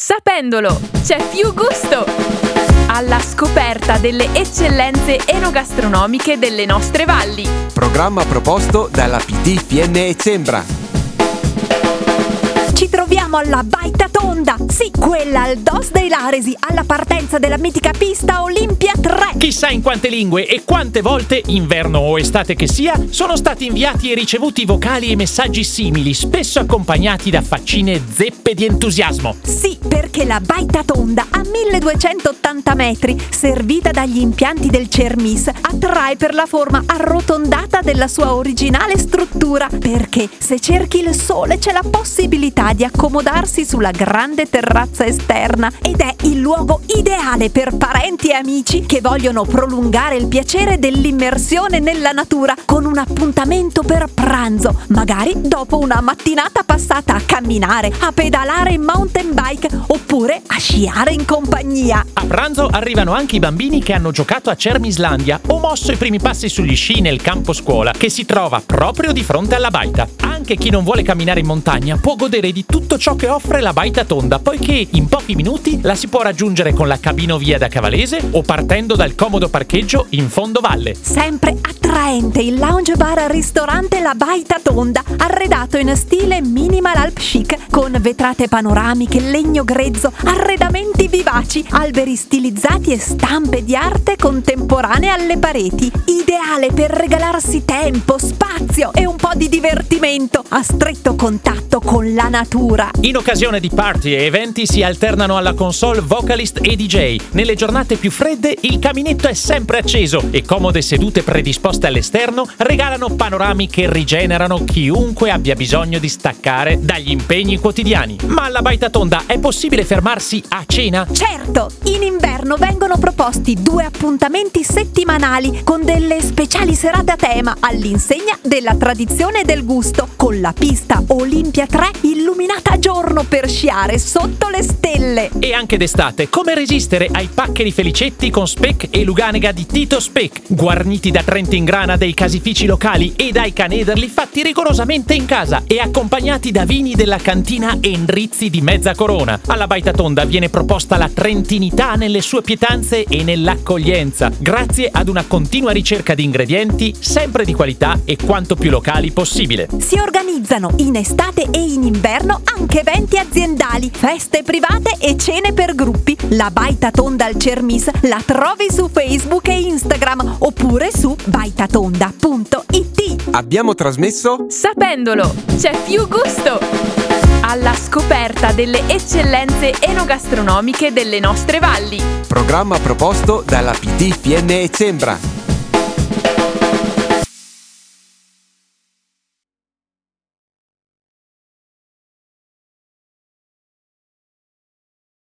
Sapendolo, c'è più gusto! Alla scoperta delle eccellenze enogastronomiche delle nostre valli. Programma proposto dalla PT Fiemme e Sembra. Ci troviamo alla Baita Tonda, sì, quella al Dos dei Laresi, alla partenza della mitica pista Olimpia 3. Chissà in quante lingue e quante volte, inverno o estate che sia, sono stati inviati e ricevuti vocali e messaggi simili, spesso accompagnati da faccine zeppe di entusiasmo. Sì, perché la Baita Tonda a 1280 metri, servita dagli impianti del Cermis, attrae per la forma arrotondata della sua originale struttura, perché se cerchi il sole c'è la possibilità di accomodarsi sulla grande terrazza esterna ed è il luogo ideale per parenti e amici che vogliono prolungare il piacere dell'immersione nella natura con un appuntamento per pranzo, magari dopo una mattinata passata a camminare, a pedalare in mountain bike oppure a sciare in compagnia. A pranzo arrivano anche i bambini che hanno giocato a Cermislandia o mosso i primi passi sugli sci nel campo scuola che si trova proprio di fronte alla baita. Anche chi non vuole camminare in montagna può godere di tutto ciò che offre la baita tonda, poiché in pochi minuti la si può raggiungere con la cabinovia da Cavalese o partendo dal comodo parcheggio in fondo valle. Sempre attraente il lounge bar ristorante La Baita Tonda, arredato in stile minimal alp chic con vetrate panoramiche, legno grezzo, arredamenti vivaci, alberi stilizzati e stampe di arte contemporanea alle pareti. Ideale per regalarsi tempo, spazio e un po' di divertimento a stretto contatto con la natura. In occasione di party e eventi si alternano alla console vocalist e DJ. Nelle giornate più fredde il caminetto è sempre acceso e comode sedute predisposte all'esterno regalano panorami che rigenerano chiunque abbia bisogno di staccare dagli impegni quotidiani. Ma alla Baita Tonda è possibile fermarsi a cena? Certo, in inverno vengono proposti due appuntamenti settimanali con delle speciali serate a tema all'insegna della tradizione e del gusto con la pista Olimpia 3 illuminata illuminata a giorno per sciare sotto le stelle. E anche d'estate, come resistere ai paccheri felicetti con Speck e Luganega di Tito Speck, guarniti da Trentin Grana dei casifici locali e dai canederli fatti rigorosamente in casa e accompagnati da vini della cantina Enrizzi di mezza corona. Alla Baita Tonda viene proposta la trentinità nelle sue pietanze e nell'accoglienza, grazie ad una continua ricerca di ingredienti sempre di qualità e quanto più locali possibile. Si organizzano in estate e in inverno anche eventi aziendali, feste private e cene per gruppi. La Baita Tonda al Cermis la trovi su Facebook e Instagram oppure su baitatonda.it. Abbiamo trasmesso Sapendolo, c'è più gusto! Alla scoperta delle eccellenze enogastronomiche delle nostre valli. Programma proposto dalla PT Fiemme e Sembra.